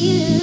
you.